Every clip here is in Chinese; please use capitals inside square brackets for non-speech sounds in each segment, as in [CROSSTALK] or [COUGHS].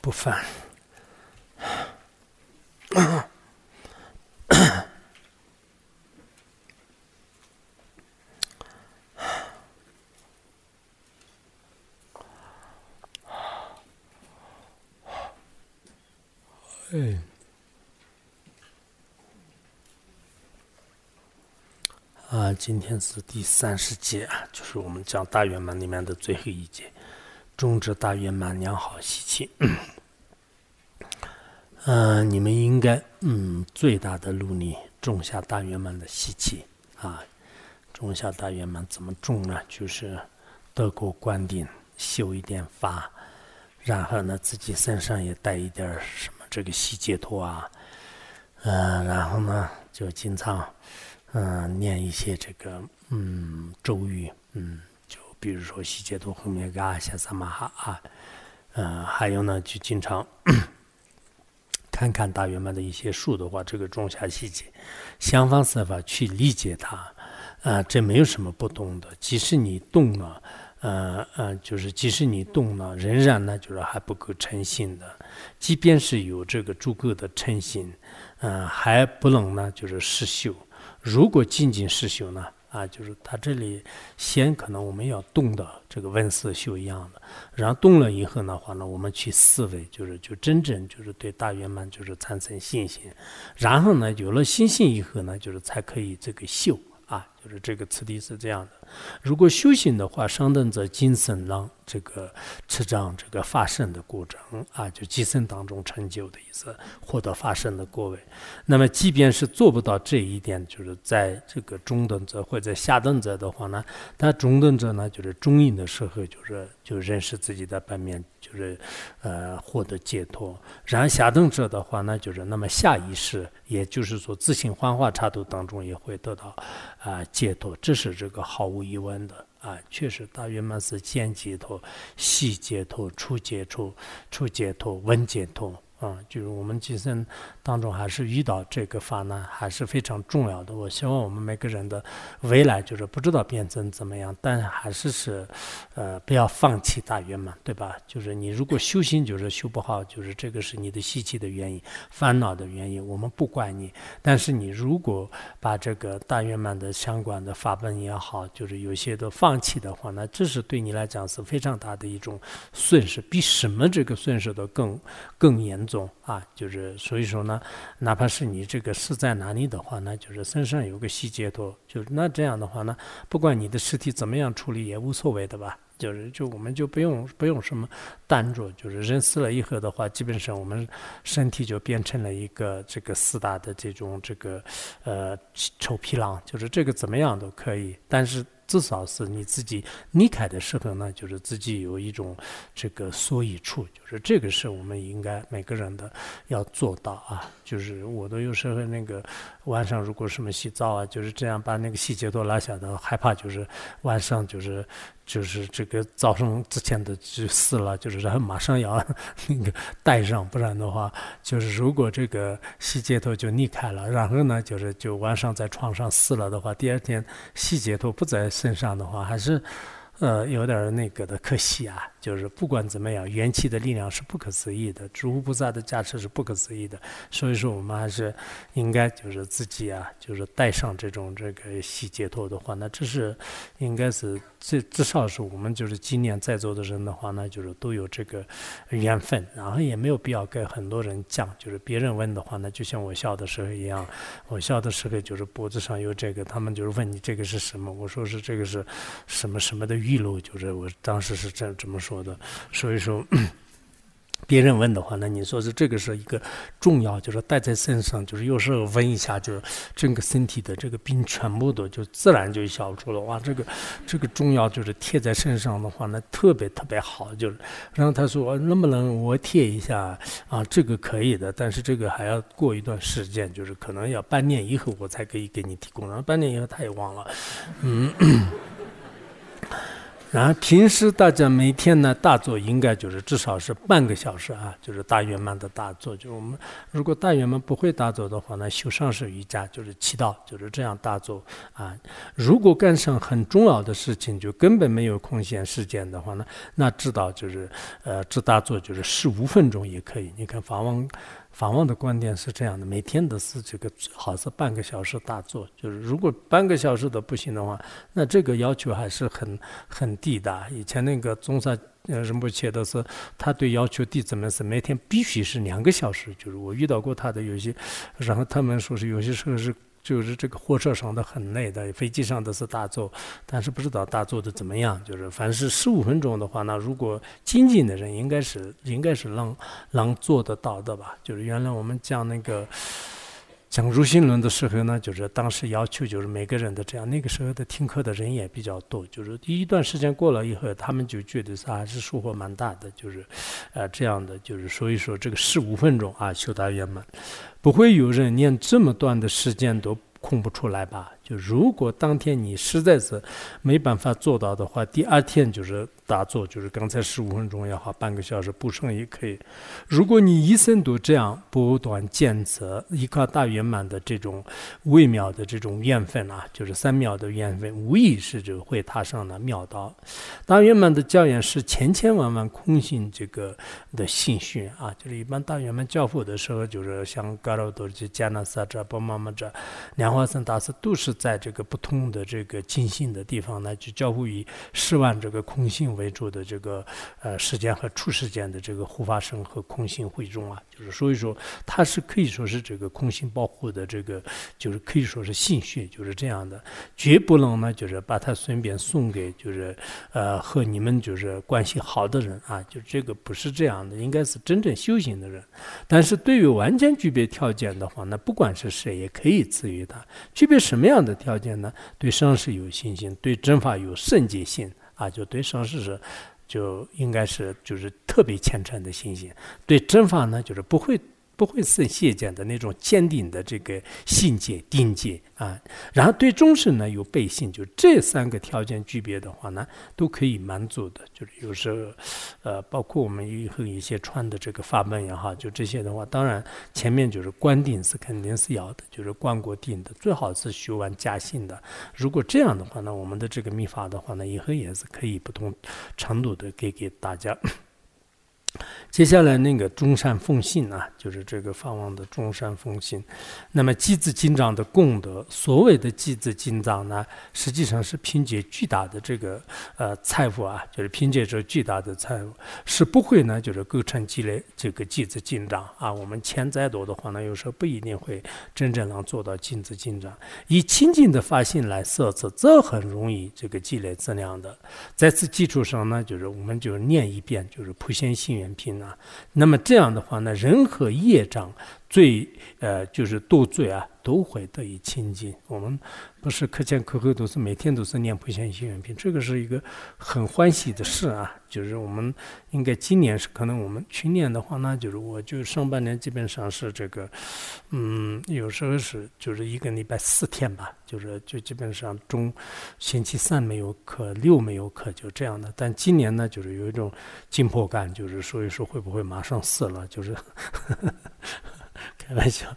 不犯。哎，啊，今天是第三十节啊，就是我们讲大圆满里面的最后一节。种植大圆满良好习气，嗯，你们应该嗯最大的努力种下大圆满的习气啊，种下大圆满怎么种呢？就是德国观顶，修一点法，然后呢自己身上也带一点什么这个细节托啊，嗯，然后呢就经常嗯念一些这个嗯咒语嗯。比如说细节多后面个阿夏萨玛哈啊，嗯，还有呢，就经常 [COUGHS] 看看大圆满的一些书的话，这个种下细节，想方设法去理解它，啊，这没有什么不懂的。即使你懂了，呃呃，就是即使你懂了，仍然呢，就是还不够诚信的。即便是有这个足够的诚信，嗯，还不能呢，就是失修。如果仅仅失修呢？啊，就是他这里先可能我们要动到这个温色修一样的，然后动了以后的话呢，我们去思维，就是就真正就是对大圆满就是产生信心，然后呢有了信心以后呢，就是才可以这个修。啊，就是这个次第是这样的。如果修行的话，上等者精神让这个持障这个发生的过程啊，就今生当中成就的意思，获得发生的果位。那么，即便是做不到这一点，就是在这个中等者或者下等者的话呢，他中等者呢，就是中阴的时候，就是就认识自己的本面。就是呃获得解脱，然后下等者的话呢，就是那么下意识，也就是说自行幻化差度当中也会得到啊解脱，这是这个毫无疑问的啊，确实大圆满是见解脱、细解脱、初解脱、初解脱、文解脱。啊，就是我们今生当中还是遇到这个法呢，还是非常重要的。我希望我们每个人的未来就是不知道变成怎么样，但还是是，呃，不要放弃大圆满，对吧？就是你如果修行就是修不好，就是这个是你的习气的原因、烦恼的原因，我们不怪你。但是你如果把这个大圆满的相关的法本也好，就是有些都放弃的话，那这是对你来讲是非常大的一种损失，比什么这个损失都更更严。种啊，就是所以说呢，哪怕是你这个是在哪里的话呢，就是身上有个细节多，就那这样的话呢，不管你的尸体怎么样处理也无所谓的吧，就是就我们就不用不用什么担着，就是人死了以后的话，基本上我们身体就变成了一个这个四大的这种这个呃臭皮囊，就是这个怎么样都可以，但是。至少是你自己离开的时候呢，就是自己有一种这个所以处，就是这个是我们应该每个人的要做到啊。就是我都有时候那个晚上如果什么洗澡啊，就是这样把那个细节都拉下的，害怕就是晚上就是就是这个早上之前的就死了，就是然后马上要 [LAUGHS] 那个带上，不然的话就是如果这个细节头就离开了，然后呢就是就晚上在床上死了的话，第二天细节头不在。身上的话还是，呃，有点那个的可惜啊。就是不管怎么样，元气的力量是不可思议的，诸菩萨的加持是不可思议的。所以说，我们还是应该就是自己啊，就是带上这种这个洗解脱的话，那这是应该是至至少是我们就是今年在座的人的话，那就是都有这个缘分，然后也没有必要跟很多人讲。就是别人问的话那，就像我小的时候一样，我小的时候就是脖子上有这个，他们就是问你这个是什么，我说是这个是什么什么的露，就是我当时是这这么说。的，所以说，[CLEARS THROAT] 别人问的话，那你说是这个是一个重要，就是带在身上，就是有时候闻一下，就是整个身体的这个病全部都就自然就消除了。哇，这个这个中药就是贴在身上的话，那特别特别好。就是，然后他说能不能我贴一下啊？这个可以的，但是这个还要过一段时间，就是可能要半年以后我才可以给你提供。然后半年以后他也忘了，嗯。然后平时大家每天呢大坐应该就是至少是半个小时啊，就是大圆满的大坐。就我们如果大圆满不会大坐的话呢，修上师瑜伽就是祈祷，就是这样大坐啊。如果干上很重要的事情，就根本没有空闲时间的话呢，那知道就是呃，这大坐就是十五分钟也可以。你看法王。访问的观点是这样的：每天都是这个最好是半个小时大坐，就是如果半个小时都不行的话，那这个要求还是很很低的。以前那个中山呃仁波切的是他对要求弟子们是每天必须是两个小时，就是我遇到过他的有些，然后他们说是有些时候是。就是这个火车上的很累的，飞机上的是大坐，但是不知道大坐的怎么样。就是凡是十五分钟的话，那如果精进的人应该是应该是能能做得到的吧？就是原来我们讲那个讲入心论的时候呢，就是当时要求就是每个人的这样，那个时候的听课的人也比较多。就是第一段时间过了以后，他们就觉得是还是收获蛮大的。就是呃这样的，就是所以说这个十五分钟啊，修大圆满。不会有人连这么短的时间都空不出来吧？就如果当天你实在是没办法做到的话，第二天就是。打坐就是刚才十五分钟也好，半个小时不上也可以。如果你一生都这样不断坚持，依靠大圆满的这种微妙的这种缘分啊，就是三妙的缘分，无疑是就会踏上了妙道。大圆满的教言是千千万万空性这个的心训啊，就是一般大圆满教父的时候，就是像嘎罗多吉、迦纳萨者、波玛玛者、莲花生大师，都是在这个不同的这个精信的地方呢，去教父于十万这个空性。为主的这个呃时间和出时间的这个护法神和空性会众啊，就是所以说它是可以说是这个空性保护的这个，就是可以说是心血，就是这样的，绝不能呢就是把它顺便送给就是呃和你们就是关系好的人啊，就这个不是这样的，应该是真正修行的人。但是对于完全具备条件的话，那不管是谁也可以赐予他。具备什么样的条件呢？对上师有信心，对真法有圣洁心。啊，就对上师是，就应该是就是特别虔诚的信心，对正法呢，就是不会。不会是现见的那种坚定的这个信解定解啊，然后对众生呢有背信，就这三个条件具备的话呢，都可以满足的。就是有时候，呃，包括我们以后一些穿的这个法门也好，就这些的话，当然前面就是观定是肯定是要的，就是观过定的，最好是学完加信的。如果这样的话呢，我们的这个秘法的话呢，以后也是可以不同程度的给给大家。接下来那个中山奉信啊，就是这个法王的中山奉信。那么积资金藏的功德，所谓的积资金藏呢，实际上是凭借巨大的这个呃财富啊，就是凭借着巨大的财富，是不会呢，就是构成积累这个积资金藏啊。我们钱再多的话呢，有时候不一定会真正能做到积资金藏。以清净的发心来设置，这很容易这个积累资量的。在此基础上呢，就是我们就念一遍，就是普贤行愿品。啊，那么这样的话呢，人和业障最呃就是多罪啊，都会得以清净。我们不是课前课后都是每天都是念普贤行愿品，这个是一个很欢喜的事啊。就是我们应该今年是可能我们去年的话呢，就是我就上半年基本上是这个，嗯，有时候是就是一个礼拜四天吧，就是就基本上中星期三没有课，六没有课，就这样的。但今年呢，就是有一种紧迫感，就是所以说会不会马上死了？就是 [LAUGHS] 开玩笑。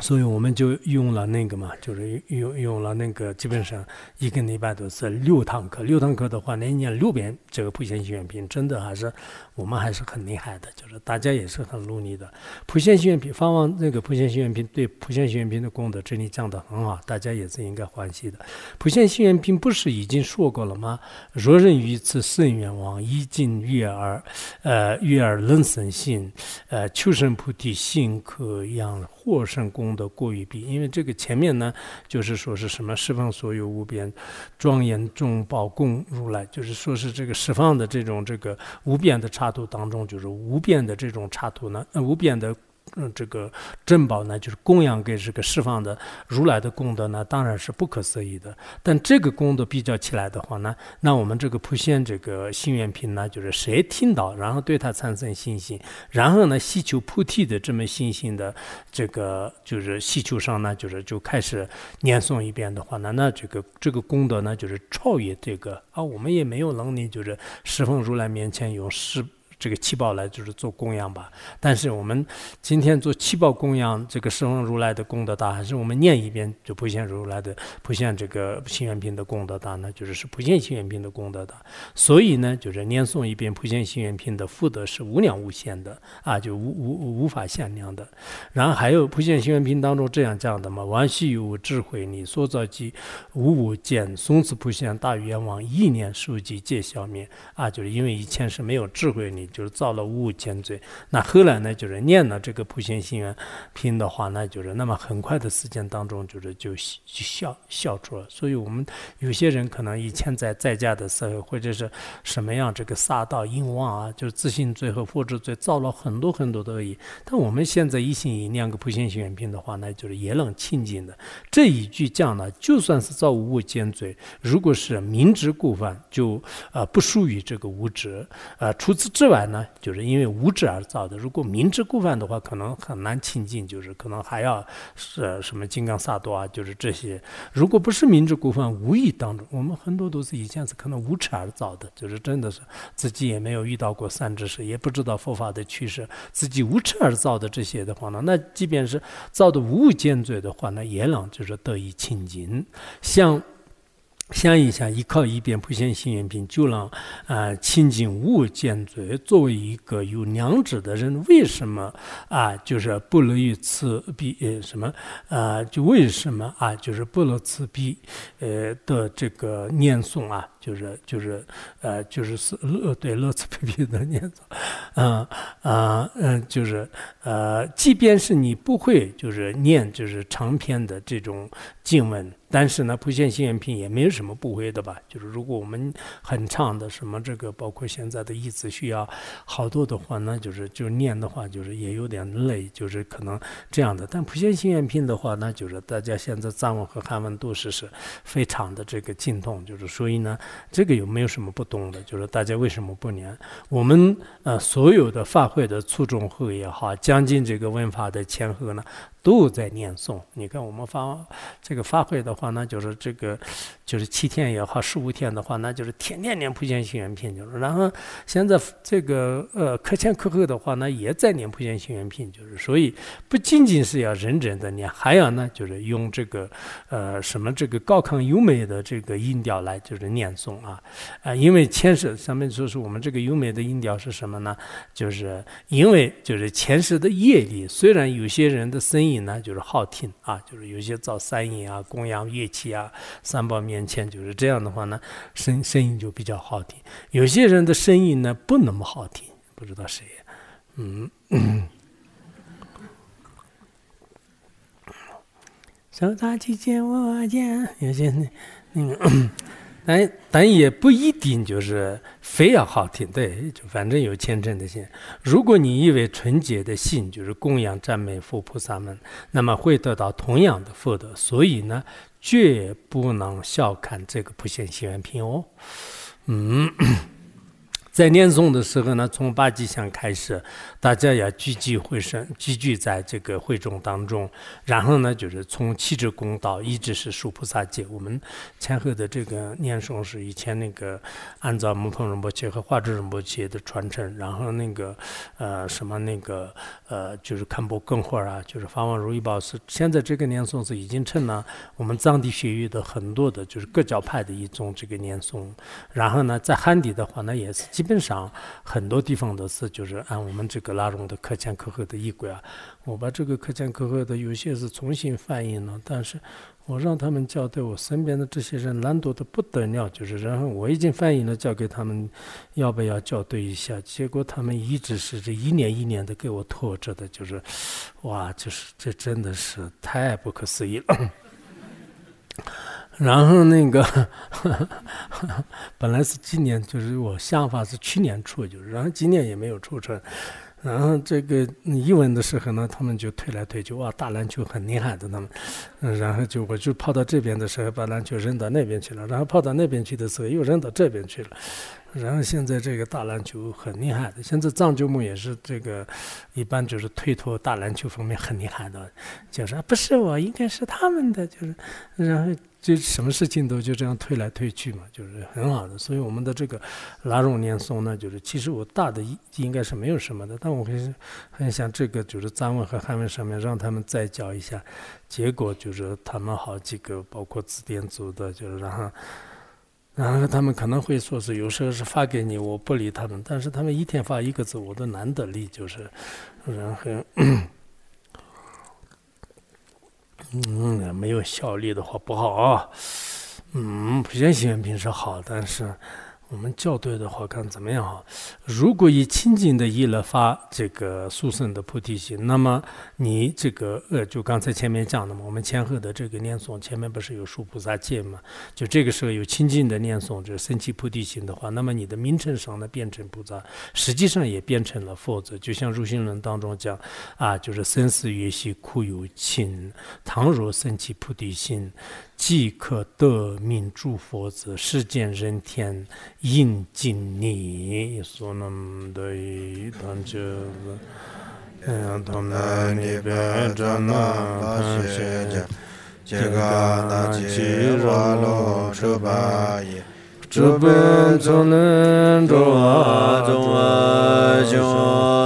所以我们就用了那个嘛，就是用用了那个，基本上一个礼拜都是六堂课。六堂课的话，那一年六遍这个普贤行愿品，真的还是我们还是很厉害的，就是大家也是很努力的。普贤行愿品，方往那个普贤行愿品对普贤行愿品的功德，这里讲的很好，大家也是应该欢喜的。普贤行愿品不是已经说过了吗？若人于此圣愿望，一尽悦耳，呃，悦耳能生信，呃，求生菩提心可养获胜功。的过于比，因为这个前面呢，就是说是什么释放所有无边庄严众宝供如来，就是说是这个释放的这种这个无边的刹土当中，就是无边的这种刹土呢，无边的。嗯，这个珍宝呢，就是供养给这个释放的如来的功德呢，当然是不可思议的。但这个功德比较起来的话呢，那我们这个普贤这个心愿品呢，就是谁听到，然后对他产生信心，然后呢，希求菩提的这么信心的这个就是希求上呢，就是就开始念诵一遍的话呢，那这个这个功德呢，就是超越这个啊，我们也没有能力，就是侍奉如来面前用十。这个七宝来就是做供养吧，但是我们今天做七宝供养，这个圣如来的功德大，还是我们念一遍就普现如来的普现这个心愿品的功德大呢？就是是普现心愿品的功德大，所以呢，就是念诵一遍普现心愿品的福德是无量无限的啊，就无无无法限量的。然后还有普现心愿品当中这样讲的嘛：万系有智慧，你所造即无无见，从此普现大愿望，意念数集皆消灭啊！就是因为以前是没有智慧你。就是造了无间罪，那后来呢，就是念了这个普贤心愿品的话，那就是那么很快的时间当中，就是就就消消除了。所以我们有些人可能以前在在家的时候，或者是什么样这个杀盗淫妄啊，就是自信罪和复制罪，造了很多很多的恶业。但我们现在一心一念个普贤心愿品的话，那就是也能清净的。这一句讲呢，就算是造无间罪，如果是明知故犯，就呃不属于这个无知。呃，除此之外。呢，就是因为无知而造的。如果明知故犯的话，可能很难清净，就是可能还要是什么金刚萨埵啊，就是这些。如果不是明知故犯，无意当中，我们很多都是以前是可能无知而造的，就是真的是自己也没有遇到过善知识，也不知道佛法的趋势，自己无知而造的这些的话呢，那即便是造的无间罪的话，那也能就是得以清净，像。想一下，依靠一边普贤行愿品，就让啊清净无间罪。作为一个有良知的人，为什么啊就是不乐于此彼什么啊？就为什么啊就是不乐此彼呃的这个念诵啊？就是就是呃就是是乐对乐此彼彼的念诵，嗯啊嗯就是呃，即便是你不会就是念就是长篇的这种经文。但是呢，普贤行愿品也没有什么不会的吧？就是如果我们很长的什么这个，包括现在的意思需要好多的话呢，就是就念的话，就是也有点累，就是可能这样的。但普贤行愿品的话那，就是大家现在藏文和汉文都是是非常的这个精通，就是所以呢，这个有没有什么不懂的？就是大家为什么不念？我们呃所有的法会的初中后也好，将近这个文法的前后呢。都在念诵。你看，我们发这个发会的话，那就是这个，就是七天也好，十五天的话，那就是天天念普贤行愿品，就是。然后现在这个呃课前课后的话，那也在念普贤行愿品，就是。所以不仅仅是要认真的念，还要呢，就是用这个呃什么这个高亢优美的这个音调来就是念诵啊啊，因为前世上面说是我们这个优美的音调是什么呢？就是因为就是前世的业力，虽然有些人的声音。音呢，就是好听啊，就是有些造三音啊，供养乐器啊，三宝面前就是这样的话呢，声声音就比较好听。有些人的声音呢不那么好听，不知道谁，嗯，手打起见我见，有些那个。但但也不一定就是非要好听，对，就反正有虔诚的心。如果你以为纯洁的心就是供养赞美佛菩萨们，那么会得到同样的福德。所以呢，绝不能小看这个普贤行愿品哦，嗯。在念诵的时候呢，从八吉祥开始，大家要聚集会声，聚聚在这个会众当中。然后呢，就是从七支公道一直是树菩萨戒。我们前后的这个念诵是以前那个按照木棚仁波切和华智仁波切的传承。然后那个呃什么那个呃就是堪布更会啊，就是法王如意宝是现在这个念诵是已经成了我们藏地学域的很多的就是各教派的一种这个念诵。然后呢，在汉地的话呢，也是基。本上很多地方都是就是按我们这个拉拢的课前课后的衣柜啊，我把这个课前课后的有些是重新翻译了，但是我让他们校对，我身边的这些人懒惰的不得了，就是然后我已经翻译了，交给他们要不要校对一下，结果他们一直是这一年一年的给我拖着的，就是哇，就是这真的是太不可思议了。然后那个，[LAUGHS] 本来是今年，就是我想法是去年出，就是，然后今年也没有出成。然后这个一问的时候呢，他们就推来推去，哇，打篮球很厉害的他们。嗯，然后就我就跑到这边的时候，把篮球扔到那边去了，然后跑到那边去的时候，又扔到这边去了。然后现在这个打篮球很厉害的，现在藏九木也是这个，一般就是推脱打篮球方面很厉害的，就是不是我，应该是他们的，就是，然后就什么事情都就这样推来推去嘛，就是很好的。所以我们的这个拉拢念诵呢，就是其实我大的应该是没有什么的，但我很很想这个就是藏文和汉文上面让他们再教一下，结果就是他们好几个包括字典组的，就是然后。然后他们可能会说是有时候是发给你，我不理他们，但是他们一天发一个字，我都难得理，就是，然后，嗯，没有效率的话不好啊，嗯，不像习平时好，但是。我们校对的话，看怎么样哈？如果以清净的意来发这个速胜的菩提心，那么你这个呃，就刚才前面讲的嘛，我们前后的这个念诵，前面不是有数菩萨戒嘛？就这个时候有清净的念诵，就是升起菩提心的话，那么你的名称上呢变成菩萨，实际上也变成了佛子。就像入心论当中讲啊，就是生死缘系苦有情，倘若升起菩提心。即可得名诸佛子，世间人天应敬你。所能得当觉，嗯，他们那边真那他学家，这个那起瓦罗车巴耶，这边从能着中啊中。